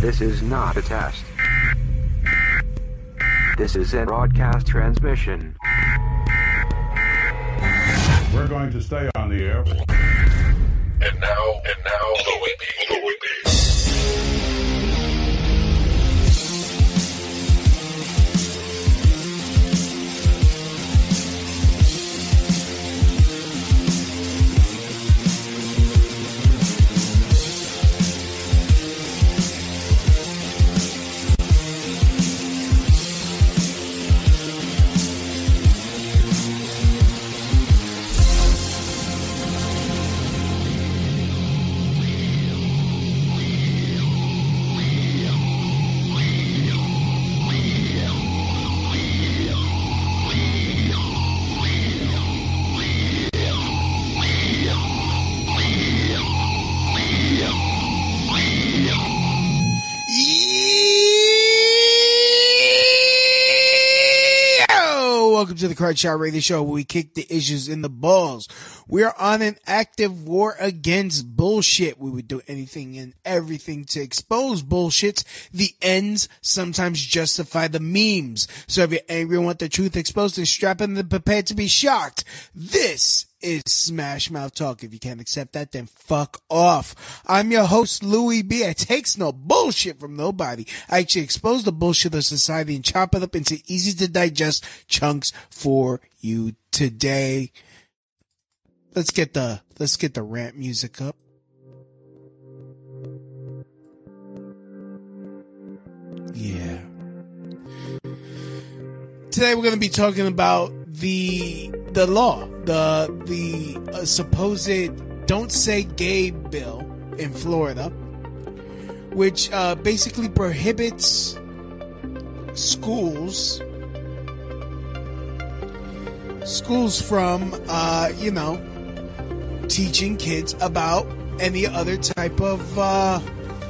This is not a test. This is a broadcast transmission. We're going to stay on the air. And now, and now, Louis B. Louis B. Welcome to the Crotch Shot Radio Show where we kick the issues in the balls. We are on an active war against bullshit. We would do anything and everything to expose bullshits. The ends sometimes justify the memes. So if you're angry and want the truth exposed, then strap in and prepare to be shocked. This is Smash Mouth Talk. If you can't accept that, then fuck off. I'm your host, Louis B. I takes no bullshit from nobody. I actually expose the bullshit of society and chop it up into easy to digest chunks for you today. Let's get the, let's get the rant music up. Yeah. Today we're going to be talking about the the law, the the uh, supposed "Don't Say Gay" bill in Florida, which uh, basically prohibits schools schools from uh, you know teaching kids about any other type of uh,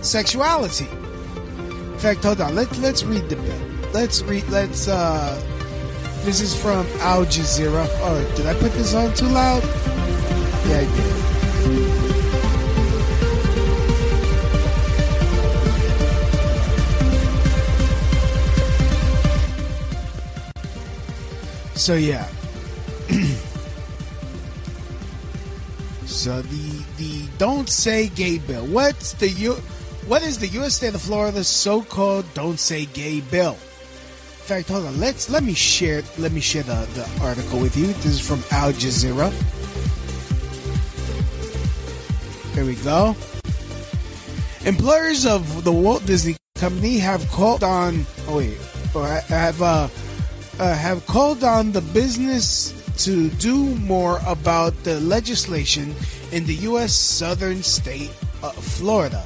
sexuality. In fact, hold on. Let let's read the bill. Let's read. Let's. uh This is from Al Jazeera. Oh, did I put this on too loud? Yeah, I did. So yeah. so the the don't say gay bill. What's the U? What is the U.S. state of Florida's so-called "Don't Say Gay" bill? Fact, hold on. Let's let me share. Let me share the, the article with you. This is from Al Jazeera. Here we go. Employers of the Walt Disney Company have called on. Oh wait, or have uh, uh, have called on the business to do more about the legislation in the U.S. southern state of Florida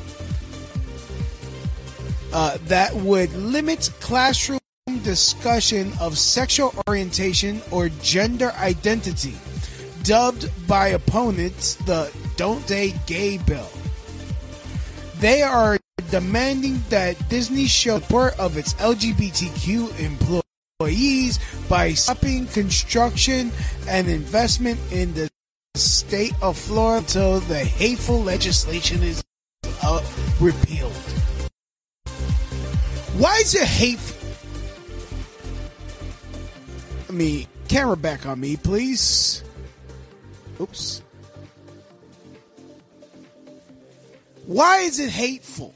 uh, that would limit classroom discussion of sexual orientation or gender identity, dubbed by opponents the Don't Say Gay Bill. They are demanding that Disney show support of its LGBTQ employees by stopping construction and investment in the state of Florida until the hateful legislation is uh, repealed. Why is it hateful? Mean, camera back on me, please. Oops. Why is it hateful?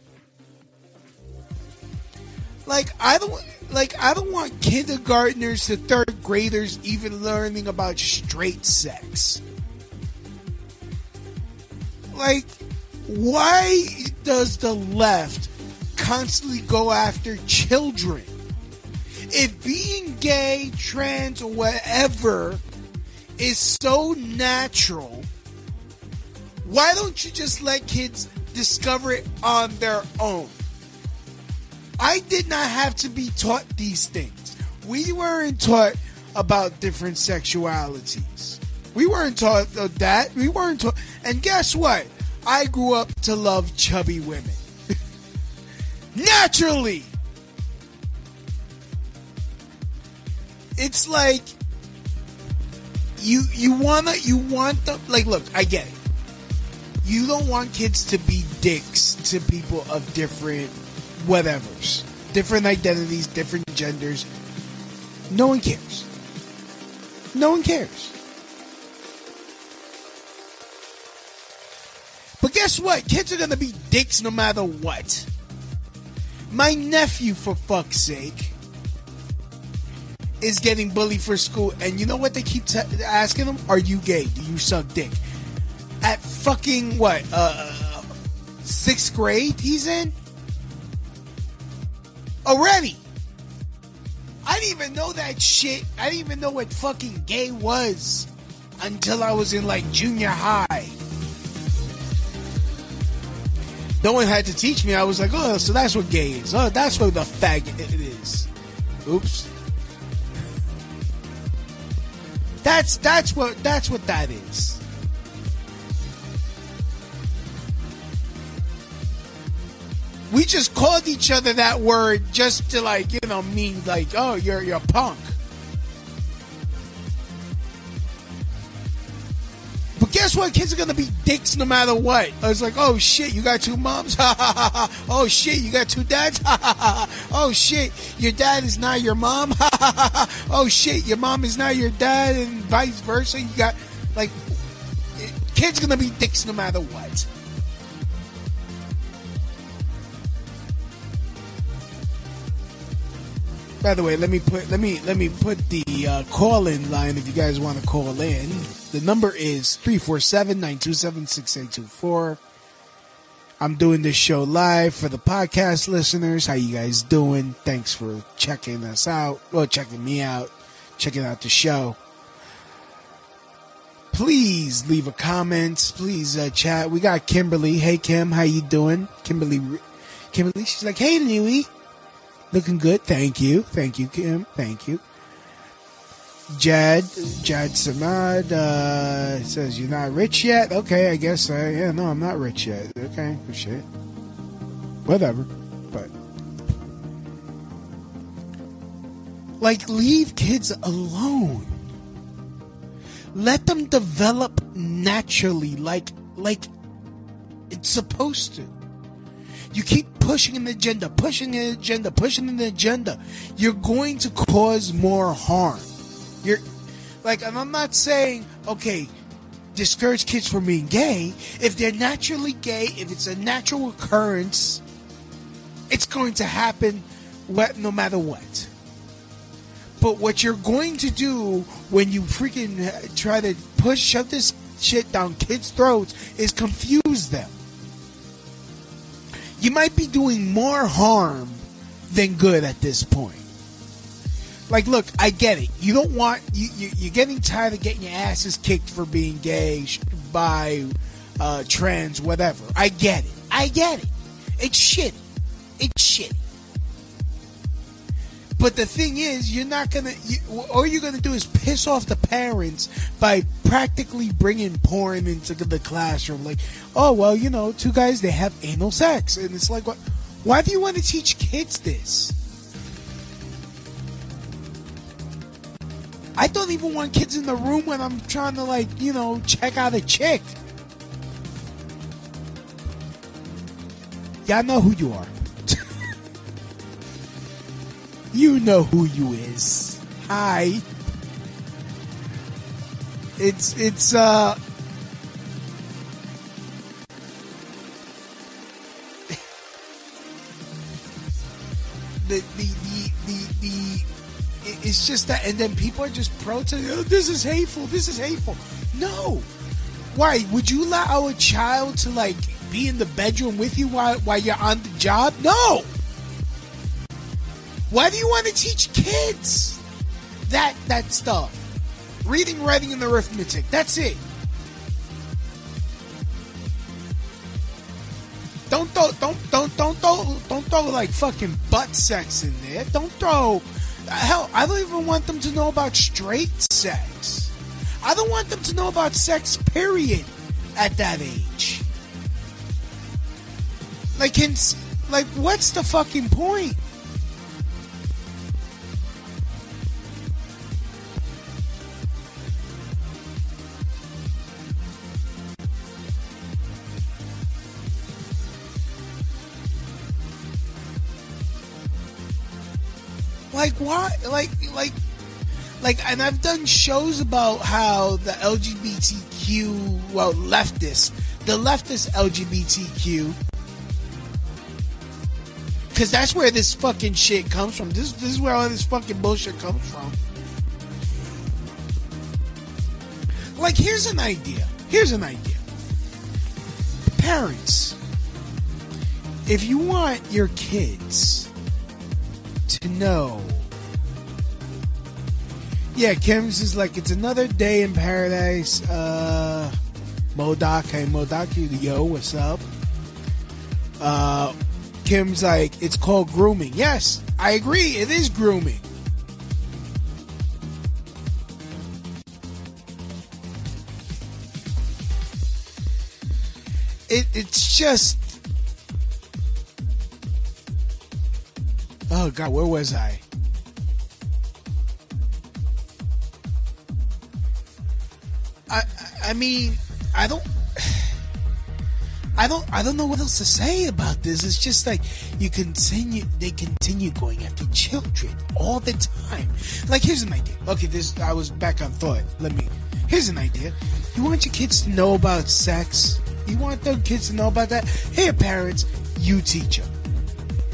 Like I don't like I don't want kindergartners to third graders even learning about straight sex. Like why does the left constantly go after children? If being gay, trans, or whatever is so natural, Why don't you just let kids discover it on their own? I did not have to be taught these things. We weren't taught about different sexualities. We weren't taught that. We weren't taught. And guess what? I grew up to love chubby women. Naturally. It's like you you wanna you want them like look, I get it. You don't want kids to be dicks to people of different whatevers. Different identities, different genders. No one cares. No one cares. But guess what? Kids are gonna be dicks no matter what. My nephew, for fuck's sake, is getting bullied for school, and you know what they keep t- asking him? Are you gay? Do you suck dick? At fucking what? Uh, sixth grade, he's in already. I didn't even know that shit. I didn't even know what fucking gay was until I was in like junior high. No one had to teach me. I was like, oh, so that's what gay is. Oh, that's what the faggot it is. Oops. That's that's what that's what that is. We just called each other that word just to like, you know, mean like, oh, you're you're a punk. Guess what? Kids are gonna be dicks no matter what. I was like, oh shit, you got two moms? oh shit, you got two dads? oh shit, your dad is not your mom? oh shit, your mom is not your dad, and vice versa. You got like, kids gonna be dicks no matter what. By the way, let me put let me let me put the uh, call in line if you guys want to call in. The number is 347-927-6824. I'm doing this show live for the podcast listeners. How you guys doing? Thanks for checking us out. Well, checking me out, checking out the show. Please leave a comment. Please uh, chat. We got Kimberly. Hey Kim, how you doing? Kimberly, Kimberly. She's like, hey Louie. Looking good. Thank you. Thank you, Kim. Thank you. Jad, Jad Samad, uh, says you're not rich yet. Okay, I guess. Uh, yeah, no, I'm not rich yet. Okay, shit. Whatever. But. Like, leave kids alone. Let them develop naturally, like, like it's supposed to. You keep pushing an agenda, pushing an agenda, pushing an agenda. You're going to cause more harm. You're like, I'm not saying, okay, discourage kids from being gay. If they're naturally gay, if it's a natural occurrence, it's going to happen no matter what. But what you're going to do when you freaking try to push, shove this shit down kids' throats is confuse them you might be doing more harm than good at this point. Like, look, I get it. You don't want you, you are getting tired of getting your asses kicked for being gay by uh, trans, whatever. I get it. I get it. It's shitty. It's shitty. But the thing is, you're not gonna. You, all you're gonna do is piss off the parents by practically bringing porn into the classroom. Like, oh well, you know, two guys they have anal sex, and it's like, what? Why do you want to teach kids this? I don't even want kids in the room when I'm trying to like, you know, check out a chick. Y'all know who you are. You know who you is. Hi. It's it's uh the the the the, the it's just that and then people are just protesting oh, this is hateful this is hateful. No. Why? Would you allow a child to like be in the bedroom with you while while you're on the job? No why do you want to teach kids that that stuff? Reading, writing, and arithmetic. That's it. Don't throw, don't, don't, don't throw, don't throw like fucking butt sex in there. Don't throw. Hell, I don't even want them to know about straight sex. I don't want them to know about sex. Period. At that age. Like, like, what's the fucking point? Like why? Like like like, and I've done shows about how the LGBTQ, well, leftist, the leftist LGBTQ, because that's where this fucking shit comes from. This this is where all this fucking bullshit comes from. Like, here's an idea. Here's an idea. Parents, if you want your kids to know. Yeah, Kim's is like, it's another day in paradise. Uh, Modoc, hey, Modoc, yo, what's up? Uh, Kim's like, it's called grooming. Yes, I agree, it is grooming. It, it's just Oh God, where was I? I I mean, I don't I don't I don't know what else to say about this. It's just like you continue they continue going after children all the time. Like here's an idea. Okay, this I was back on thought. Let me here's an idea. You want your kids to know about sex? You want the kids to know about that? Hey parents, you teach them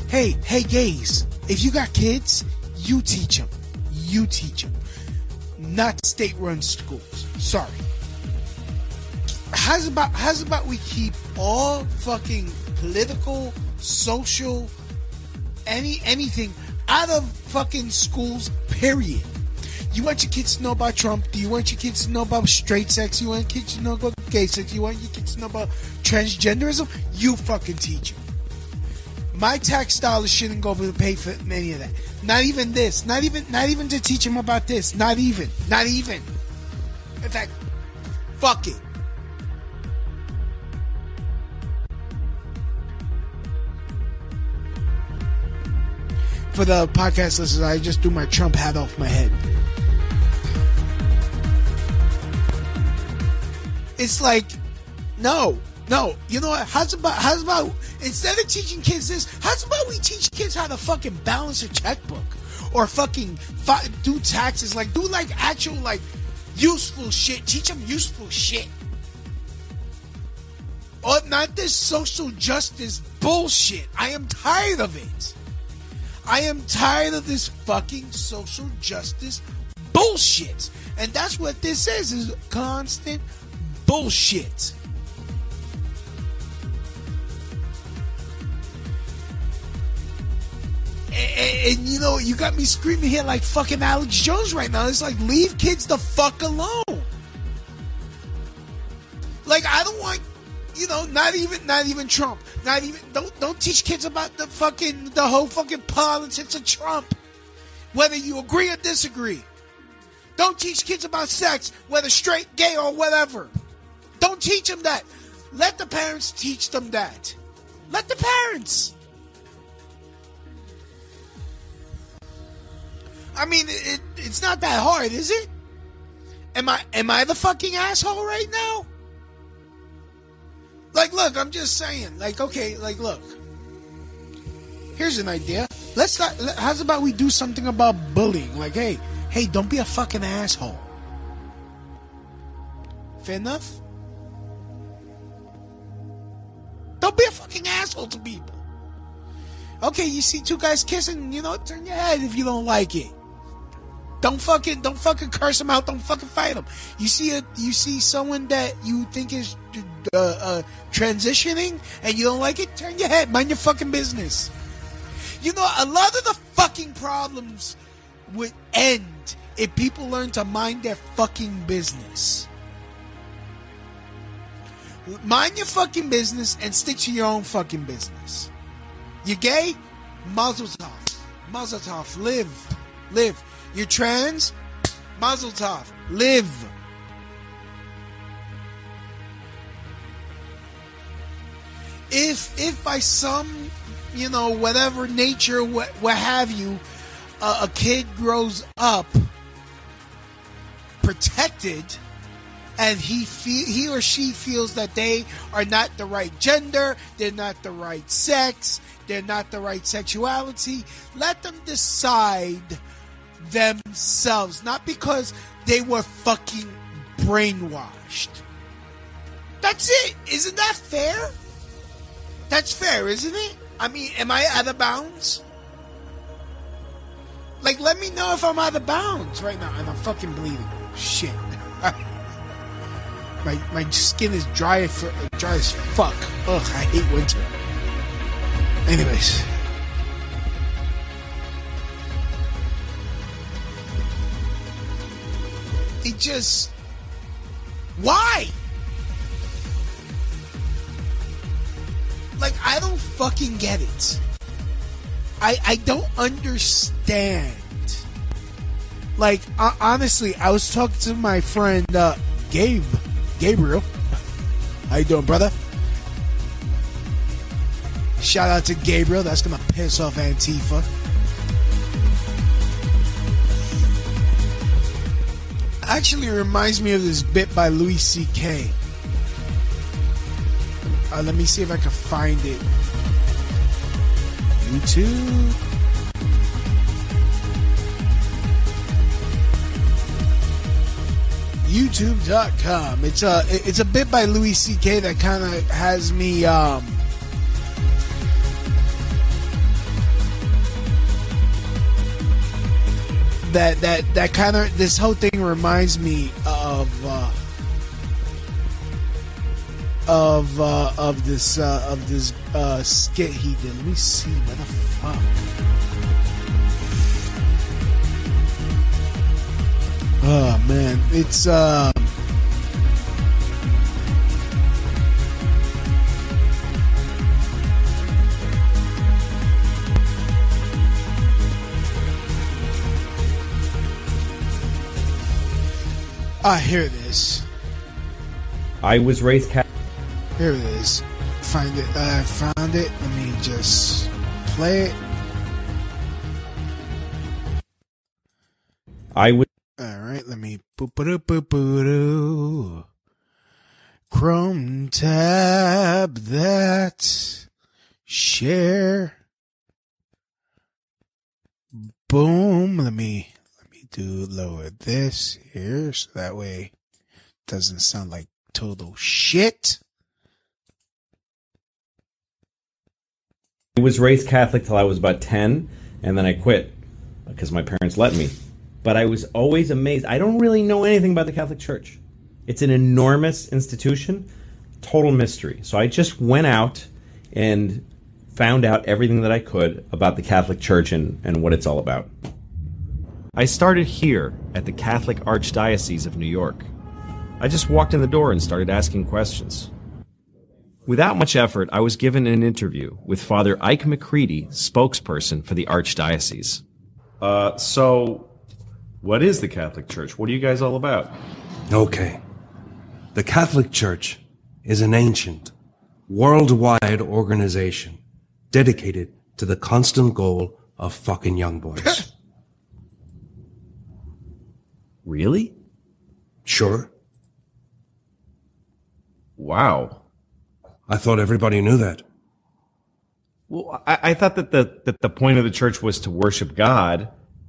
hey, hey, gays, if you got kids, you teach them. You teach them. Not state-run schools. Sorry. How's about how's about we keep all fucking political, social, any anything out of fucking schools? Period. You want your kids to know about Trump? Do you want your kids to know about straight sex? You want your kids to know about gay sex? You want your kids to know about transgenderism? You fucking teach them. My tax dollars shouldn't go over to pay for any of that. Not even this. Not even not even to teach him about this. Not even. Not even. In fact, fuck it. For the podcast listeners, I just threw my Trump hat off my head. It's like, no, no, you know what? How's about how's about instead of teaching kids this, how's about we teach kids how to fucking balance a checkbook or fucking fi- do taxes? Like do like actual like useful shit. Teach them useful shit. Or not this social justice bullshit. I am tired of it. I am tired of this fucking social justice bullshit. And that's what this is, is constant bullshit. And, and, you know, you got me screaming here like fucking Alex Jones right now. It's like, leave kids the fuck alone. Like, I don't want, you know, not even, not even Trump. Not even, don't, don't teach kids about the fucking, the whole fucking politics of Trump. Whether you agree or disagree. Don't teach kids about sex, whether straight, gay, or whatever. Don't teach them that. Let the parents teach them that. Let the parents. I mean, it, it's not that hard, is it? Am I am I the fucking asshole right now? Like, look, I'm just saying. Like, okay, like, look. Here's an idea. Let's not. How's about we do something about bullying? Like, hey, hey, don't be a fucking asshole. Fair enough. Don't be a fucking asshole to people. Okay, you see two guys kissing, you know, turn your head if you don't like it. Don't fucking don't fucking curse them out. Don't fucking fight them. You see a you see someone that you think is uh, uh, transitioning and you don't like it. Turn your head. Mind your fucking business. You know a lot of the fucking problems would end if people learn to mind their fucking business. Mind your fucking business and stick to your own fucking business. You gay? Mazel tov. Mazel tov. Live. Live. You're trans? Mazel tov. Live. If if by some you know whatever nature what, what have you, uh, a kid grows up protected and he fe- he or she feels that they are not the right gender, they're not the right sex, they're not the right sexuality, let them decide themselves, not because they were fucking brainwashed. That's it. Isn't that fair? That's fair, isn't it? I mean, am I out of bounds? Like, let me know if I'm out of bounds right now. And I'm fucking bleeding. Shit. my my skin is dry as dry as fuck. Ugh, I hate winter. Anyways. It just why? Like I don't fucking get it. I I don't understand. Like uh, honestly, I was talking to my friend uh, Gabe, Gabriel. How you doing, brother? Shout out to Gabriel. That's gonna piss off Antifa. Actually, reminds me of this bit by Louis C.K. Uh, let me see if I can find it. YouTube. YouTube.com. It's a it's a bit by Louis C.K. that kind of has me um, that that that kind of this whole thing reminds me of uh, of uh, of this uh, of this uh, skit he did. Let me see what the fuck. Oh man, it's uh Ah, here it is. I was raised Catholic. Here it is. Find it. I found it. Let me just play it. I would. All right. Let me. Chrome tab that share. Boom. Let me do lower this here so that way it doesn't sound like total shit. I was raised Catholic till I was about 10, and then I quit because my parents let me. But I was always amazed. I don't really know anything about the Catholic Church. It's an enormous institution, total mystery. So I just went out and found out everything that I could about the Catholic Church and, and what it's all about. I started here at the Catholic Archdiocese of New York. I just walked in the door and started asking questions. Without much effort, I was given an interview with Father Ike McCready, spokesperson for the Archdiocese. Uh, so, what is the Catholic Church? What are you guys all about? Okay. The Catholic Church is an ancient, worldwide organization dedicated to the constant goal of fucking young boys. Really? sure. Wow. I thought everybody knew that. Well, I, I thought that the that the point of the church was to worship God,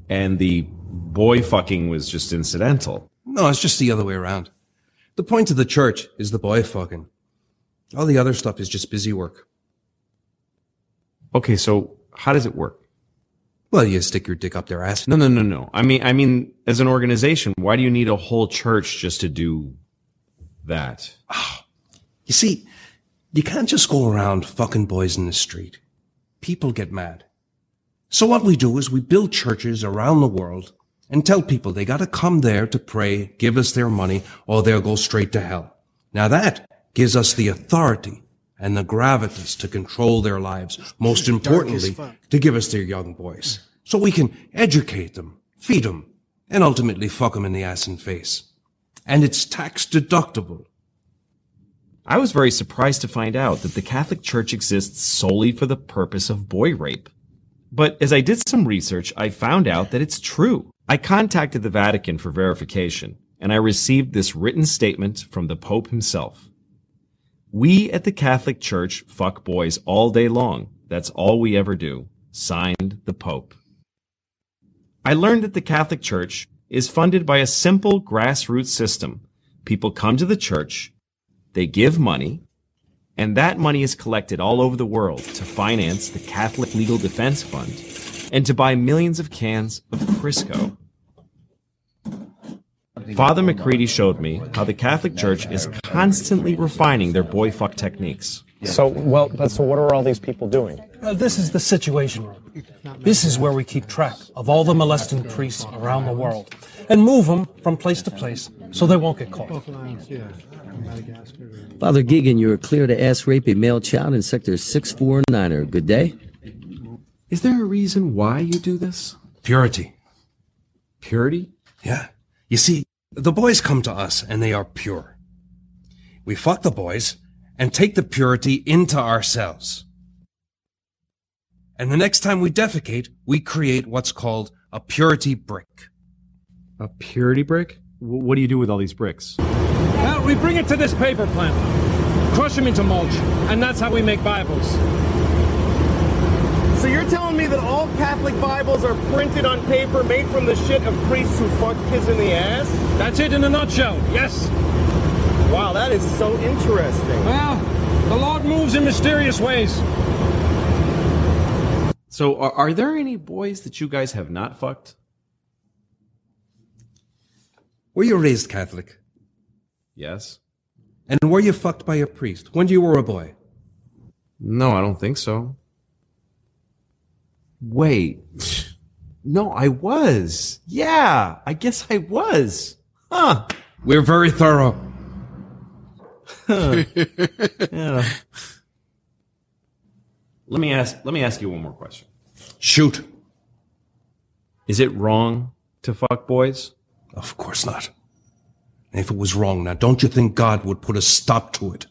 and the boy fucking was just incidental. No, it's just the other way around. The point of the church is the boy fucking. All the other stuff is just busy work. Okay, so how does it work? Well, you stick your dick up their ass. No, no, no, no. I mean, I mean, as an organization, why do you need a whole church just to do that? You see, you can't just go around fucking boys in the street. People get mad. So what we do is we build churches around the world and tell people they gotta come there to pray, give us their money, or they'll go straight to hell. Now that gives us the authority and the gravitas to control their lives. Most importantly, to give us their young boys. So we can educate them, feed them, and ultimately fuck them in the ass and face. And it's tax deductible. I was very surprised to find out that the Catholic Church exists solely for the purpose of boy rape. But as I did some research, I found out that it's true. I contacted the Vatican for verification, and I received this written statement from the Pope himself. We at the Catholic Church fuck boys all day long. That's all we ever do. Signed, the Pope. I learned that the Catholic Church is funded by a simple grassroots system. People come to the church, they give money, and that money is collected all over the world to finance the Catholic Legal Defense Fund and to buy millions of cans of Crisco. Father McCready showed me how the Catholic Church is constantly refining their boy fuck techniques. So, well, so what are all these people doing? Uh, this is the situation room. This is where we keep track of all the molesting priests around the world and move them from place to place so they won't get caught. Father Gigan, you are clear to ask rape a male child in Sector 649er. Good day. Is there a reason why you do this? Purity. Purity? Yeah. You see, the boys come to us and they are pure. We fuck the boys and take the purity into ourselves. And the next time we defecate, we create what's called a purity brick. A purity brick? W- what do you do with all these bricks? Well, we bring it to this paper plant, crush them into mulch, and that's how we make Bibles. So you're telling me that all Catholic Bibles are printed on paper made from the shit of priests who fuck kids in the ass? That's it in a nutshell. Yes. Wow, that is so interesting. Well, the Lord moves in mysterious ways. So, are, are there any boys that you guys have not fucked? Were you raised Catholic? Yes. And were you fucked by a priest when you were a boy? No, I don't think so. Wait. No, I was. Yeah, I guess I was. Huh. We're very thorough. Yeah. Let me ask let me ask you one more question. Shoot. Is it wrong to fuck boys? Of course not. And if it was wrong, now don't you think God would put a stop to it?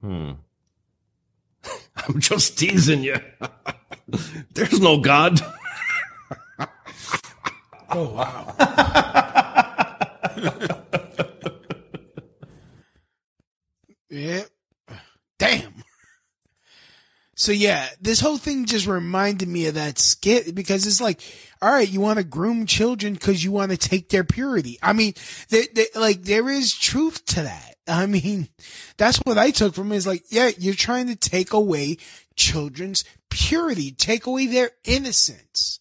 Hmm. I'm just teasing you. There's no God. Oh wow. yeah. Damn. So yeah, this whole thing just reminded me of that skit because it's like, all right, you want to groom children because you want to take their purity. I mean, they, they, like there is truth to that. I mean, that's what I took from it is like, yeah, you're trying to take away children's purity, take away their innocence.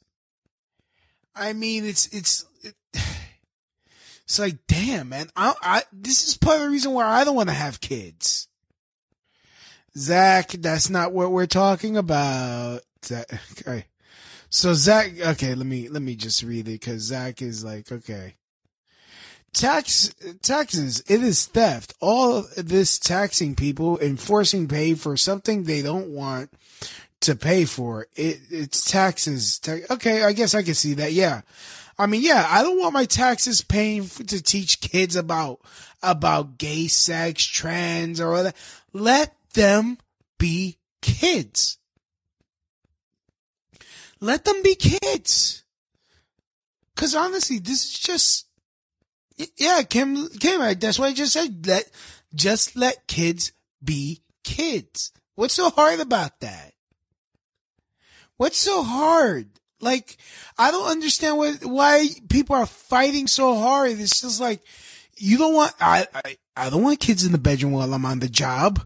I mean, it's it's it, it's like, damn, man. I, I this is part of the reason why I don't want to have kids. Zach, that's not what we're talking about. Zach, okay. So Zach, okay, let me let me just read it because Zach is like, okay. Tax taxes, it is theft. All this taxing people, enforcing pay for something they don't want to pay for. It it's taxes. Okay, I guess I can see that. Yeah. I mean, yeah, I don't want my taxes paying f- to teach kids about about gay sex, trans, or that. Let them be kids. Let them be kids. Cause honestly, this is just, yeah, Kim, Kim, right? that's what I just said. Let, just let kids be kids. What's so hard about that? What's so hard? Like, I don't understand what, why people are fighting so hard. It's just like, you don't want, I, I, I don't want kids in the bedroom while I'm on the job.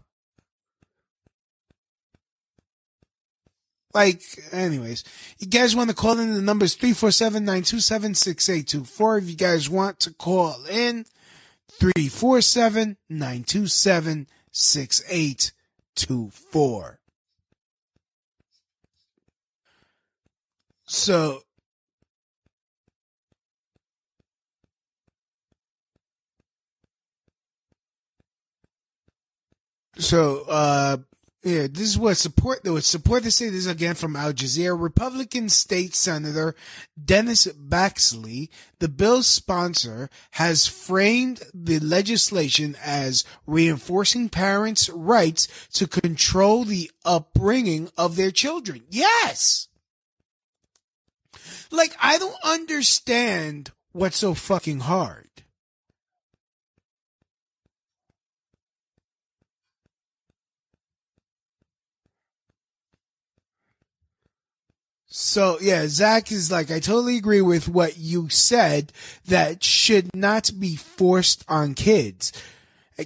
Like, anyways, you guys want to call in the numbers 347-927-6824. If you guys want to call in, 347-927-6824. So, So, uh, yeah, this is what support, though, support the state this is again from Al Jazeera. Republican State Senator Dennis Baxley, the bill's sponsor, has framed the legislation as reinforcing parents' rights to control the upbringing of their children. Yes! Like, I don't understand what's so fucking hard. So yeah, Zach is like, I totally agree with what you said that should not be forced on kids.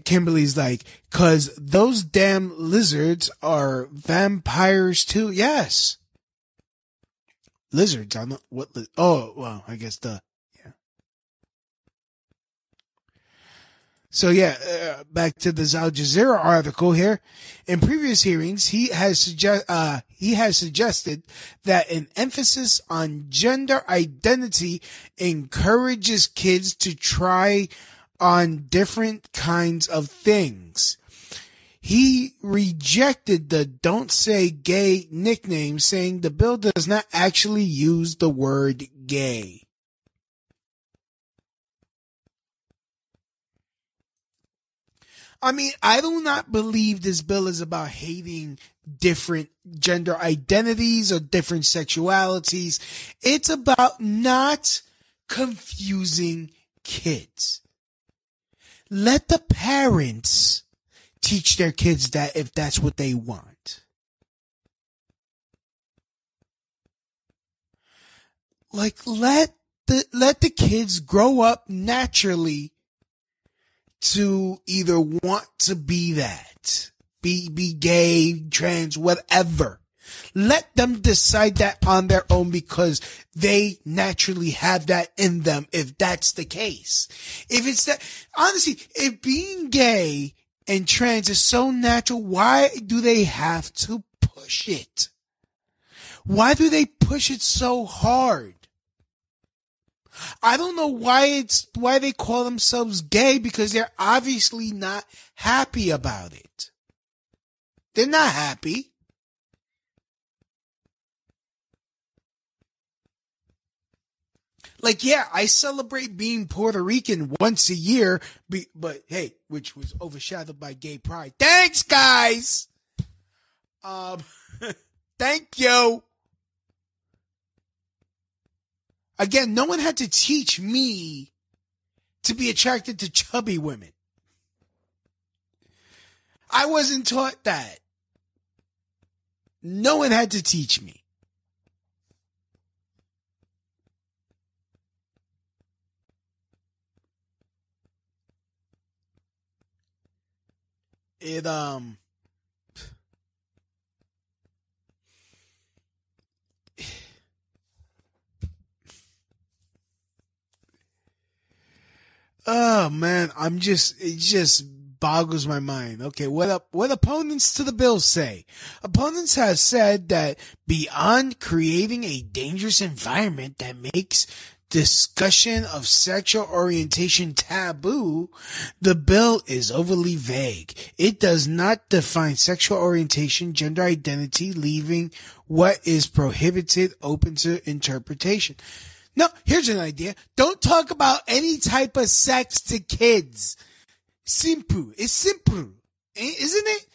Kimberly's like, cause those damn lizards are vampires too. Yes. Lizards. I'm not, what, oh, well, I guess the, So yeah, uh, back to the Al Jazeera article here. In previous hearings, he has suggest, uh, he has suggested that an emphasis on gender identity encourages kids to try on different kinds of things. He rejected the don't say gay nickname saying the bill does not actually use the word gay. I mean, I do not believe this bill is about hating different gender identities or different sexualities. It's about not confusing kids. Let the parents teach their kids that if that's what they want. Like let the let the kids grow up naturally to either want to be that, be be gay, trans, whatever. Let them decide that on their own because they naturally have that in them if that's the case. If it's that, honestly, if being gay and trans is so natural, why do they have to push it? Why do they push it so hard? I don't know why it's, why they call themselves gay because they're obviously not happy about it. They're not happy. Like, yeah, I celebrate being Puerto Rican once a year, but hey, which was overshadowed by gay pride. Thanks, guys. Um, thank you. Again, no one had to teach me to be attracted to chubby women. I wasn't taught that. No one had to teach me. It, um, Oh man, I'm just it just boggles my mind. Okay, what up what opponents to the bill say? Opponents have said that beyond creating a dangerous environment that makes discussion of sexual orientation taboo, the bill is overly vague. It does not define sexual orientation, gender identity, leaving what is prohibited open to interpretation. No, here's an idea. Don't talk about any type of sex to kids. Simple. It's simple. Isn't it?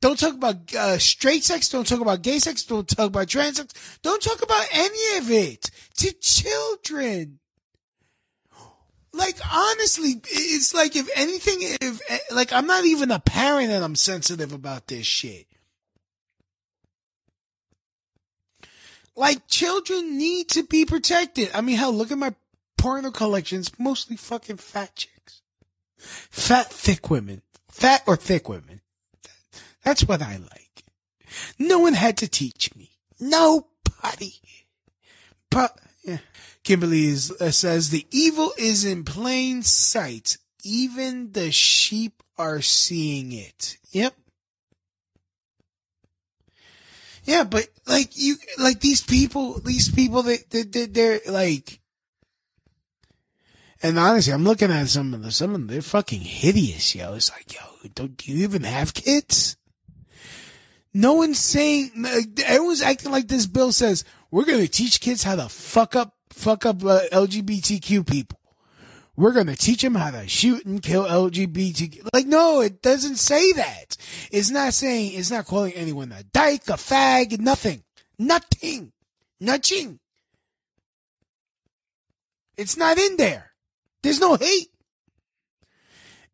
Don't talk about uh, straight sex. Don't talk about gay sex. Don't talk about trans sex. Don't talk about any of it to children. Like honestly, it's like if anything, if like I'm not even a parent and I'm sensitive about this shit. Like children need to be protected. I mean, hell, look at my porno collections, mostly fucking fat chicks. Fat, thick women. Fat or thick women. That's what I like. No one had to teach me. Nobody. But, yeah. Kimberly is, uh, says the evil is in plain sight. Even the sheep are seeing it. Yep. Yeah, but like you, like these people, these people that, that, that they're like, And honestly, I'm looking at some of the, some of them, they're fucking hideous, yo. It's like, yo, don't do you even have kids? No one's saying, everyone's acting like this bill says, we're going to teach kids how to fuck up, fuck up uh, LGBTQ people. We're going to teach them how to shoot and kill LGBT. Like, no, it doesn't say that. It's not saying, it's not calling anyone a dyke, a fag, nothing. Nothing. Nothing. It's not in there. There's no hate.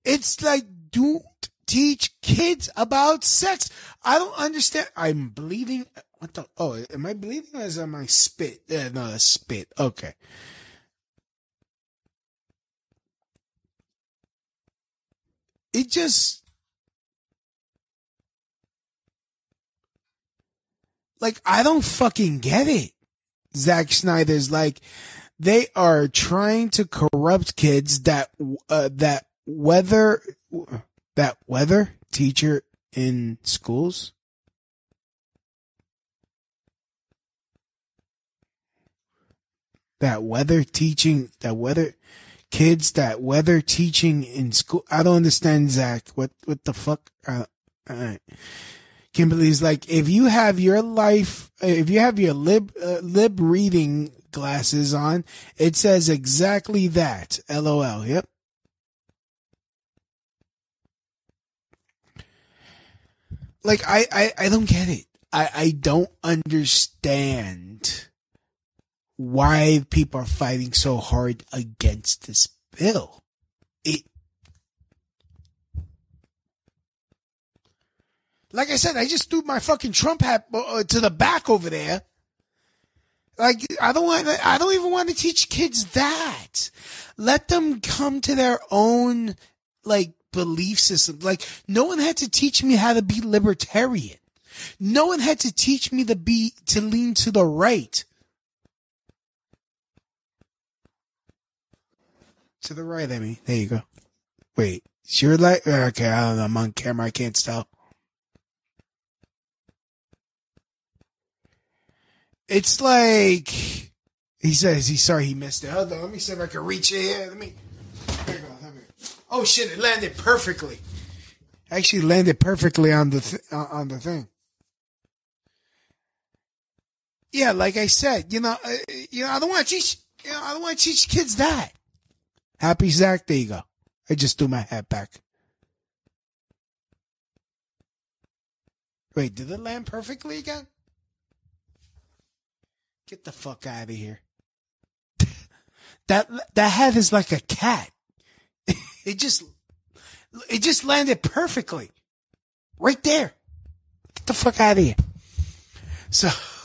It's like, don't teach kids about sex. I don't understand. I'm bleeding. What the? Oh, am I bleeding or is that my spit? Yeah, no, that's spit. Okay. It just. Like, I don't fucking get it. Zack Snyder's like, they are trying to corrupt kids that, uh, that weather that weather teacher in schools that weather teaching that weather kids that weather teaching in school i don't understand zach what what the fuck? Uh, all right kimberly's like if you have your life if you have your lib uh, lib reading glasses on it says exactly that. Lol yep. Like I, I, I don't get it. I, I don't understand why people are fighting so hard against this bill. It like I said, I just threw my fucking Trump hat uh, to the back over there. Like I don't want, I don't even want to teach kids that. Let them come to their own like belief system. Like no one had to teach me how to be libertarian. No one had to teach me to be, to lean to the right. To the right, I mean. There you go. Wait, is your light? Okay, I don't know. I'm on camera. I can't tell. It's like he says he's sorry he missed it. Hold on, let me see if I can reach it here. Let me. There you go. Me. Oh shit! It landed perfectly. Actually, landed perfectly on the th- uh, on the thing. Yeah, like I said, you know, uh, you know, I don't want to teach. You know, I don't want to teach kids that. Happy Zach, there you go. I just threw my hat back. Wait, did it land perfectly again? Get the fuck out of here. that that hat is like a cat. it just it just landed perfectly. Right there. Get the fuck out of here. So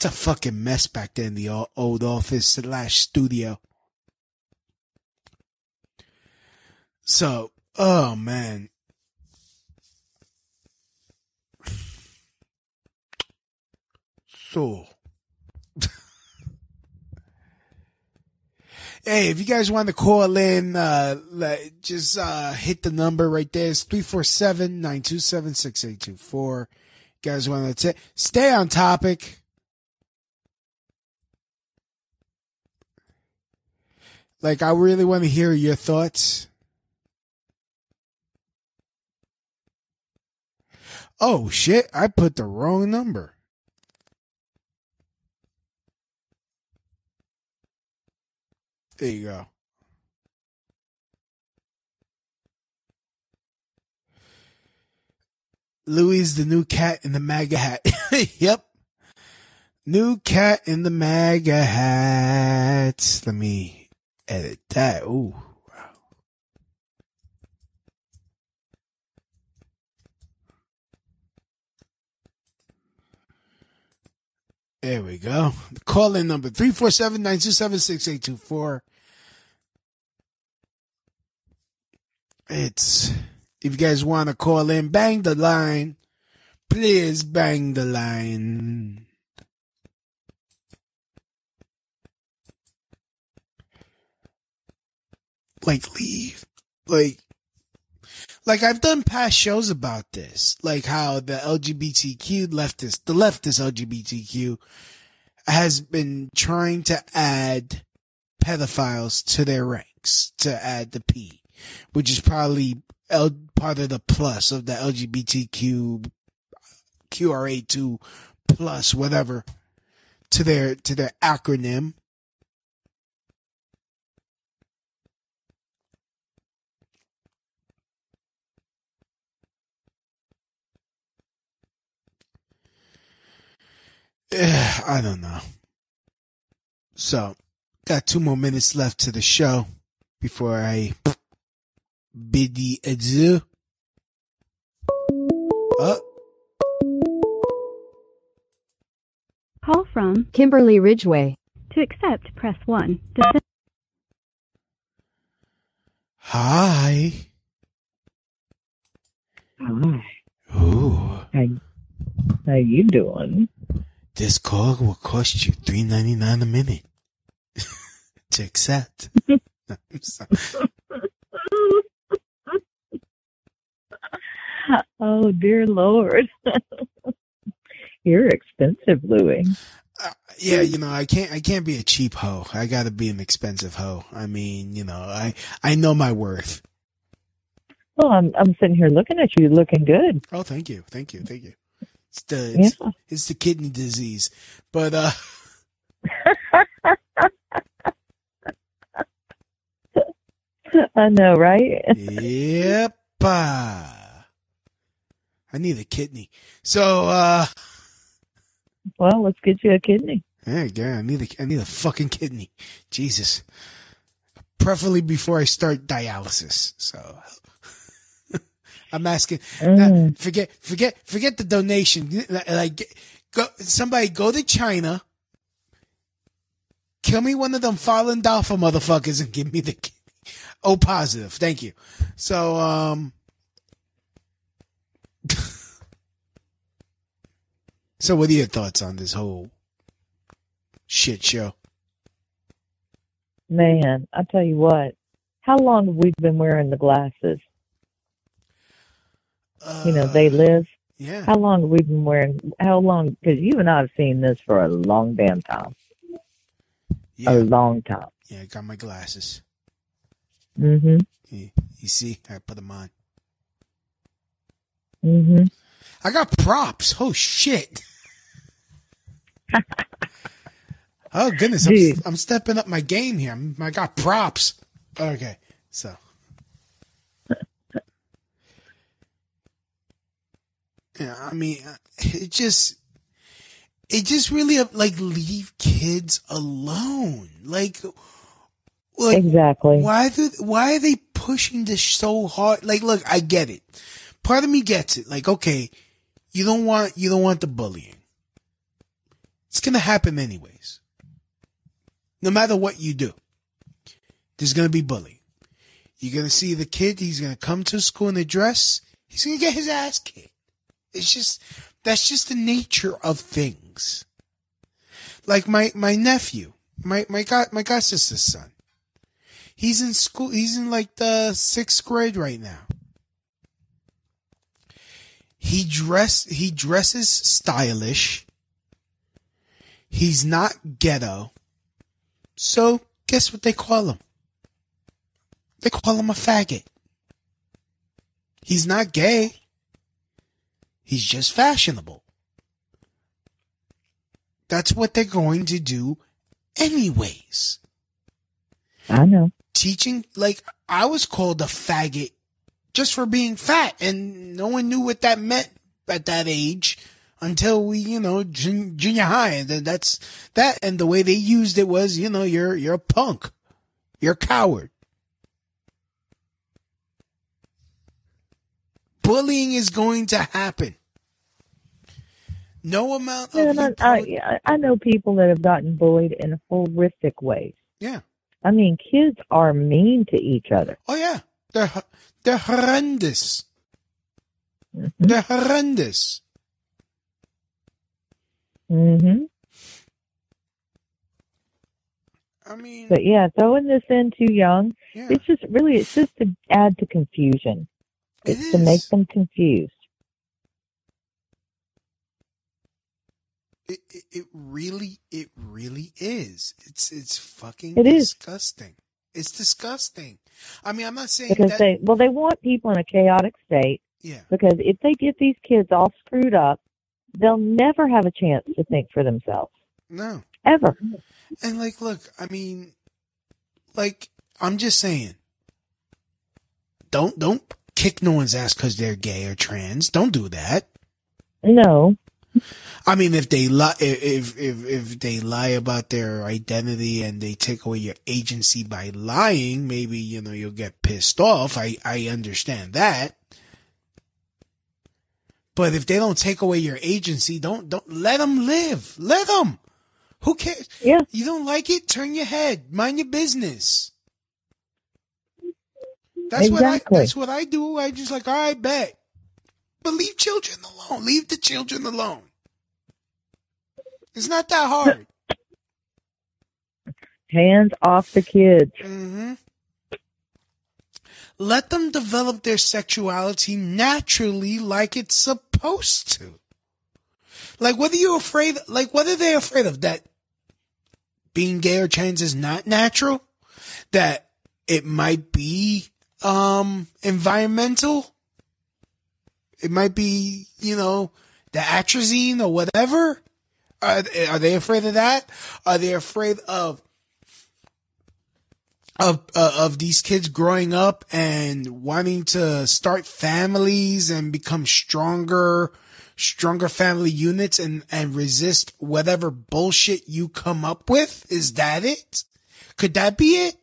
it's a fucking mess back there in the old office slash studio. So, oh man. So. hey, if you guys want to call in, uh, just, uh, hit the number right there. It's 347-927-6824. You guys want to t- stay on topic. Like, I really want to hear your thoughts. Oh shit, I put the wrong number. There you go. Louis the new cat in the MAGA hat. yep. New cat in the MAGA hat. Let me edit that. Ooh. Wow. There we go. Call in number 347-927-6824. It's, if you guys want to call in, bang the line. Please bang the line. Like, leave. Like, like I've done past shows about this, like how the LGBTQ leftist, the leftist LGBTQ has been trying to add pedophiles to their ranks to add the P, which is probably L, part of the plus of the LGBTQ QRA2 plus whatever to their to their acronym. Eh, I don't know. So, got two more minutes left to the show before I bid the adieu. Oh, Call from Kimberly Ridgeway. to accept, press 1. To send hi. Hi. Ooh. How, how you doing? This call will cost you three ninety nine a minute to accept. Oh dear Lord. You're expensive, Louie. Uh, yeah, you know, I can't, I can't be a cheap hoe. I gotta be an expensive hoe. I mean, you know, I, I know my worth. Well, I'm I'm sitting here looking at you, looking good. Oh, thank you, thank you, thank you. It's the, it's, Yeah. it's the kidney disease, but uh, I know, right? yep. uh, I need a kidney. So, uh, well, let's get you a kidney. yeah, yeah, I need a, I need a fucking kidney. Jesus. Preferably before I start dialysis. So, I'm asking. Mm. forget, forget, forget the donation. Like, go somebody go to China, kill me one of them Falun Dafa motherfuckers, and give me the kidney. O positive. Thank you. So, um. so, what are your thoughts on this whole shit show? Man, I tell you what. How long have we been wearing the glasses? You know, they live. Yeah. How long have we been wearing? How long? Because you and I have seen this for a long damn time. A long time. Yeah, I got my glasses. Mm-hmm. You, you see, I put them on. Mm-hmm. I got props. Oh shit. oh goodness, I'm, I'm stepping up my game here. I'm, I got props. Okay, so. Yeah, I mean, it just, it just really like leave kids alone. Like, like Exactly. Why do why are they pushing this so hard? Like, look, I get it. Part of me gets it. Like, okay, you don't want you don't want the bullying. It's gonna happen anyways. No matter what you do, there's gonna be bullying. You're gonna see the kid. He's gonna come to school in a dress. He's gonna get his ass kicked. It's just that's just the nature of things. Like my my nephew, my my god my god sister's son. He's in school. He's in like the sixth grade right now. He dress he dresses stylish. He's not ghetto. So guess what they call him? They call him a faggot. He's not gay. He's just fashionable. That's what they're going to do anyways. I know. Teaching, like, I was called a faggot just for being fat, and no one knew what that meant at that age until we, you know, jun- junior high. And then that's that. And the way they used it was, you know, you're, you're a punk. You're a coward. Bullying is going to happen. No amount of I, I, I know people that have gotten bullied in horrific ways. Yeah. I mean, kids are mean to each other. Oh yeah, they're they're horrendous. They're horrendous. Mm-hmm. I mean, But yeah, throwing this in too young, Yeah. it's just really, it's just to add to confusion. It's to make them confused. It, it, it really, it really is. It's it's fucking It is. disgusting. It's disgusting. I mean, I'm not saying because that. they well they want people in a chaotic state yeah. because if they get these kids all screwed up they'll never have a chance to think for themselves No. ever And like, look, I mean, like, I'm just saying, don't don't kick no one's ass because they're gay or trans. Don't do that. no I mean, if they lie, if if if they lie about their identity and they take away your agency by lying, maybe you know you'll get pissed off. I I understand that. But if they don't take away your agency, don't don't let them live. Let them. Who cares? Yeah. You don't like it? Turn your head. Mind your business. That's what I. That's what I do. I just like, all right, bet. But leave children alone. Leave the children alone. It's not that hard. hands off the kids hmm Let them develop their sexuality naturally, like it's supposed to. Like whether you're afraid, like whether they're afraid of that being gay or trans is not natural, that it might be um environmental. It might be, you know, the atrazine or whatever. Are, are they afraid of that? Are they afraid of of uh, of these kids growing up and wanting to start families and become stronger stronger family units and and resist whatever bullshit you come up with is that it could that be it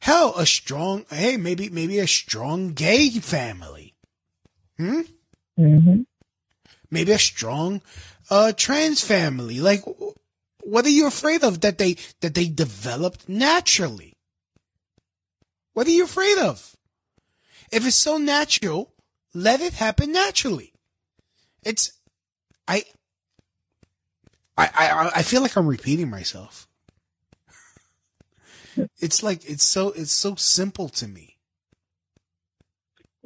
hell a strong hey maybe maybe a strong gay family hmm? Hmm maybe a strong uh trans family. Like what are you afraid of that they that they developed naturally? What are you afraid of? If it's so natural let it happen naturally. It's i i i, I feel like i'm repeating myself. It's like it's so it's so simple to me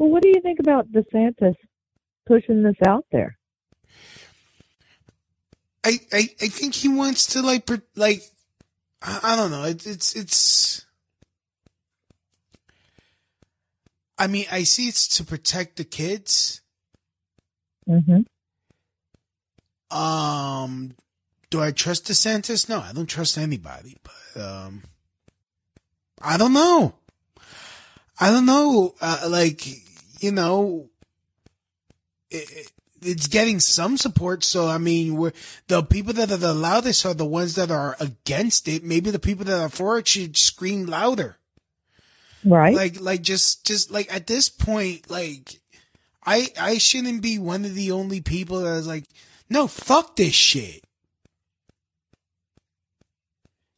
well what do you think about desantis pushing this out there? I, I, I think he wants to like like I, I don't know. It, it's it's I mean I see it's to protect the kids. Hmm um do I trust DeSantis? No I don't trust anybody but um I don't know. I don't know. Uh, like you know it, it- it's getting some support. So I mean, we're the people that are the loudest are the ones that are against it. Maybe the people that are for it should scream louder. right Like, like just, just like at this point, like I, I shouldn't be one of the only people that is like, no, fuck this shit.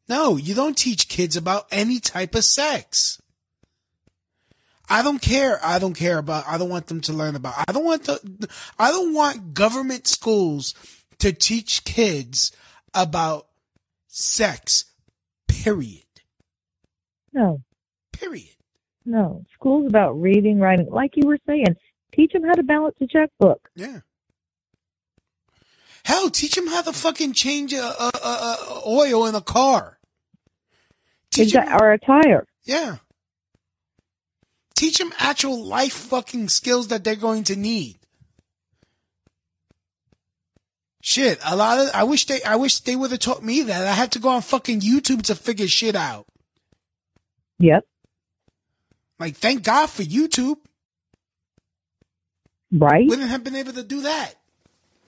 No, you don't teach kids about any type of sex. I don't care. I don't care about. I don't want them to learn about. I don't want the. I don't want government schools to teach kids about sex. Period. no Period. no school's about reading writing like you were saying teach them how to balance a checkbook Yeah. Hell, teach them how to fucking change a, a, a, a oil in a car. Teach 'em- Exa- or a tire yeah. Teach them actual life fucking skills that they're going to need. Shit, a lot of I wish they I wish they would have taught me that. I had to go on fucking YouTube to figure shit out. yep Like, thank God for YouTube. right Wouldn't have been able to do that.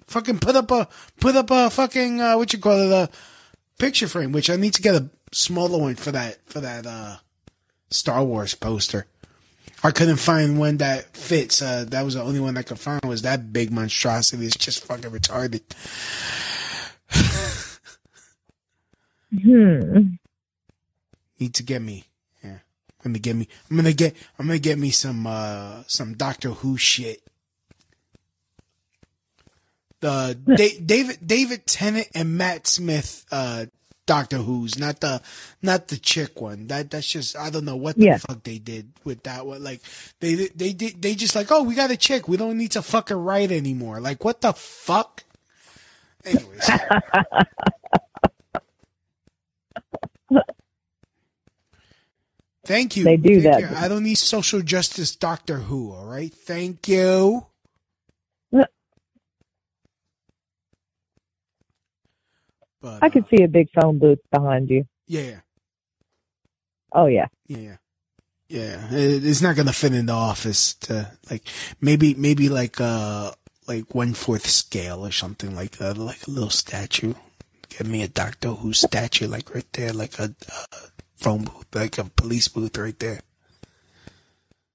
Fucking put up a put up a fucking uh, what you call it a picture frame, which I need to get a smaller one for that for that uh Star Wars poster. I couldn't find one that fits. Uh, that was the only one I could find was that big monstrosity. It's just fucking retarded. hmm Need to get me. Yeah, I'm gonna get me. I'm gonna get. I'm gonna get me some uh some Doctor Who shit. The da- David David Tennant and Matt Smith uh Doctor Who's not the not the chick one. That that's just I don't know what the Yeah. fuck they did with that one. Like they they did they just like oh we got a chick we don't need to fucking write anymore. Like what the fuck? Anyways. Thank you. They do Thank that. you. I don't need social justice Doctor Who, all right? Thank you. But I could see a big phone booth behind you. yeah, Oh yeah. yeah, yeah. Yeah, it's not gonna fit in the office to like maybe maybe like uh like one fourth scale or something like that, like a little statue. Get me a Doctor Who statue like right there, like a, uh phone booth, like a police booth right there.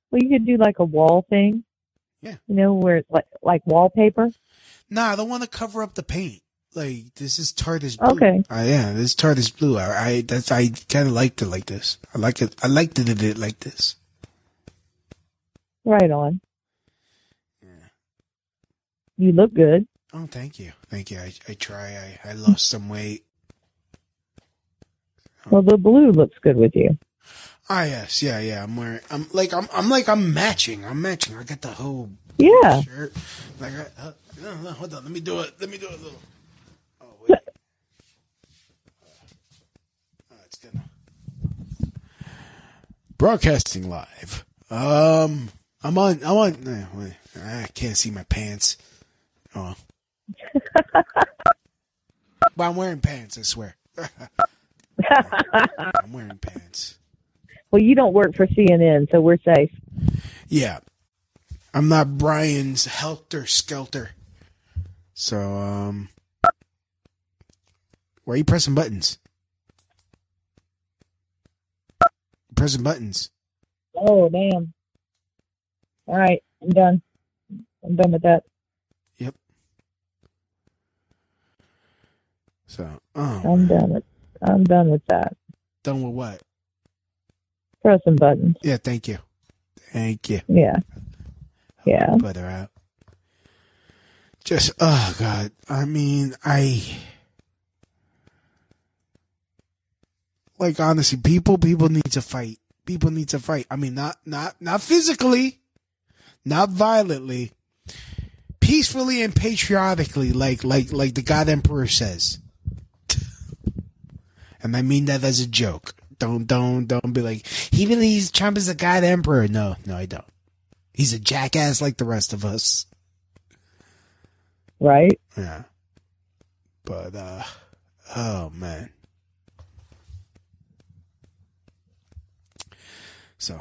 Well, you could do like a wall thing. Yeah. You know where it's like like wallpaper. Nah, I don't want to cover up the paint. Like this is TARDIS blue. Okay. Uh, yeah, this is TARDIS blue. I, I that's I kind of liked it like this. I like it. I liked it, it like this. Right on. You look good. Oh, thank you, thank you. I I try. I I lost some weight. Well, the blue looks good with you. Ah, yes, yeah, yeah. I'm wearing. I'm like I'm. I'm like I'm matching. I'm matching. I got the whole Yeah. shirt. Like, I, uh, no, no, hold on. Let me do it. Let me do it a little. Oh wait. Oh, it's gonna. Broadcasting live. Um, I'm on. I'm on. eh, wait, I can't see my pants. Oh. but I'm wearing pants. I swear. I'm wearing pants. Well, you don't work for CNN, so we're safe. Yeah. I'm not Brian Stelter skelter. So, um, why are you pressing buttons? Pressing buttons. Oh, damn. All right, I'm done. I'm done with that. Yep. So, oh, I'm done with. I'm done with that. done with what? Pressing buttons. Yeah, thank you. Thank you. Yeah. Yeah. Put her out. Just, oh God. I mean, I. Like, honestly, people, people need to fight. People need to fight. I mean, not, not, not physically, not violently, peacefully and patriotically, like, like, like the God Emperor says. And I mean that as a joke. Don't, don't, don't be like, he believes Trump is a God Emperor. No, no, I don't. He's a jackass like the rest of us. Right. Yeah. But uh oh man. So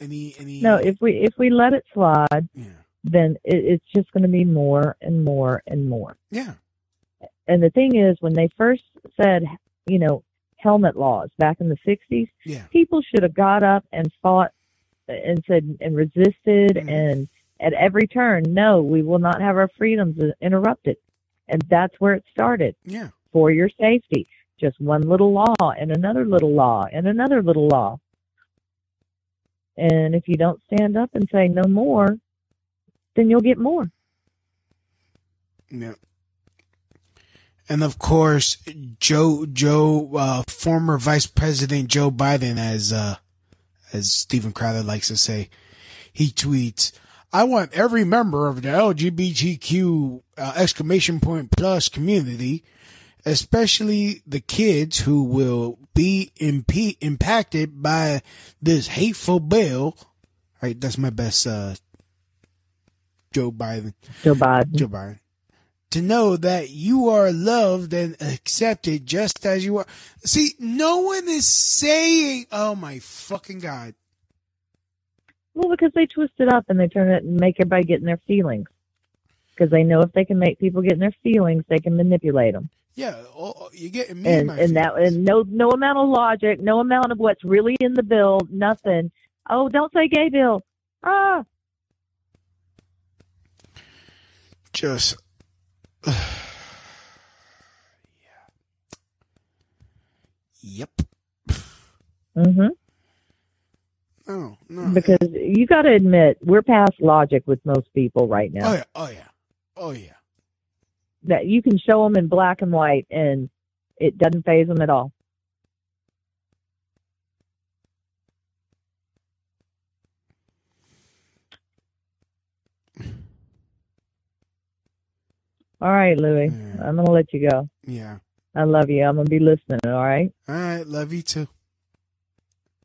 any any No, if we if we let it slide, then it, it's just going to be more and more and more. Yeah. And the thing is, when they first said, you know, helmet laws back in the '60s, Yeah. people should have got up and fought and said and resisted Mm-hmm. and at every turn, no, we will not have our freedoms interrupted. And that's where it started. Yeah. For your safety. Just one little law and another little law and another little law. And if you don't stand up and say no more, then you'll get more. Yeah. And of course, Joe Joe uh former Vice President Joe Biden as uh as Steven Crowder likes to say, he tweets, I want every member of the LGBTQ uh, exclamation point plus community, especially the kids who will be impe- impacted by this hateful bill. Right, that's my best uh Joe Biden. Joe Biden. Joe Biden. To know that you are loved and accepted just as you are. See, no one is saying, oh my fucking God. Well, because they twist it up and they turn it and make everybody get in their feelings. Because they know if they can make people get in their feelings, they can manipulate them. Yeah, oh, oh, you're getting me in And and that and no no amount of logic, no amount of what's really in the bill, nothing. Oh, don't say gay bill. Ah, just yeah. Yep. Hmm No, no. Because you got to admit, we're past logic with most people right now. Oh yeah, oh yeah. Oh yeah. That you can show them in black and white, and it doesn't phase them at all. All right, Louie. I'm gonna let you go. Yeah. I love you. I'm gonna be listening. All right. All right. Love you too.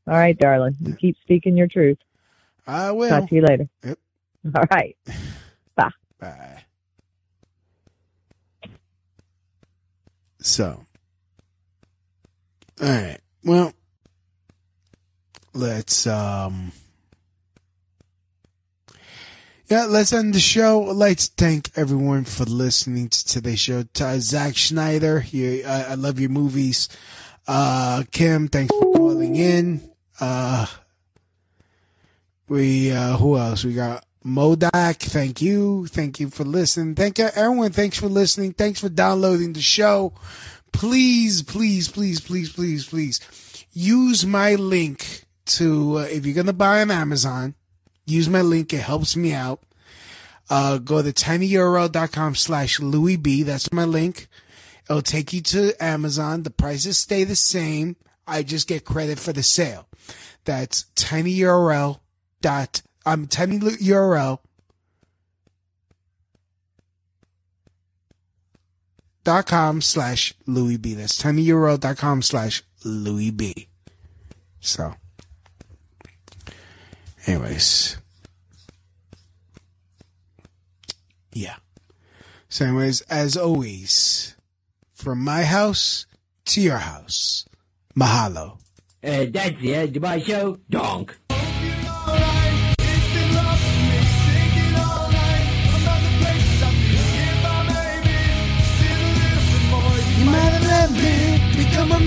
All right, darling. You keep speaking your truth. I will. Talk to you later. Yep. All right. Bye. Bye. So, all right. Well, let's um. Yeah, let's end the show. To thank everyone for listening to today's show. To Zach Schneider, you, I, I love your movies. Uh, Kim, thanks for calling in. Uh, we, uh, who else? We got Modak. Thank you. Thank you for listening. Thank you, everyone. Thanks for listening. Thanks for downloading the show. Please, please, please, please, please, please use my link to, uh, if you're going to buy on Amazon, use my link. It helps me out. Uh, go to tinyurl.com slash louiebee. That's my link. It'll take you to Amazon. The prices stay the same. I just get credit for the sale. That's tinyurl dot, I'm um, tinyurl dot com slash louiebee. That's tinyurl.com slash louiebee. So, anyways. Yeah. So, anyways, as always, from my house to your house, mahalo. Uh, that's the end of my show. Donk.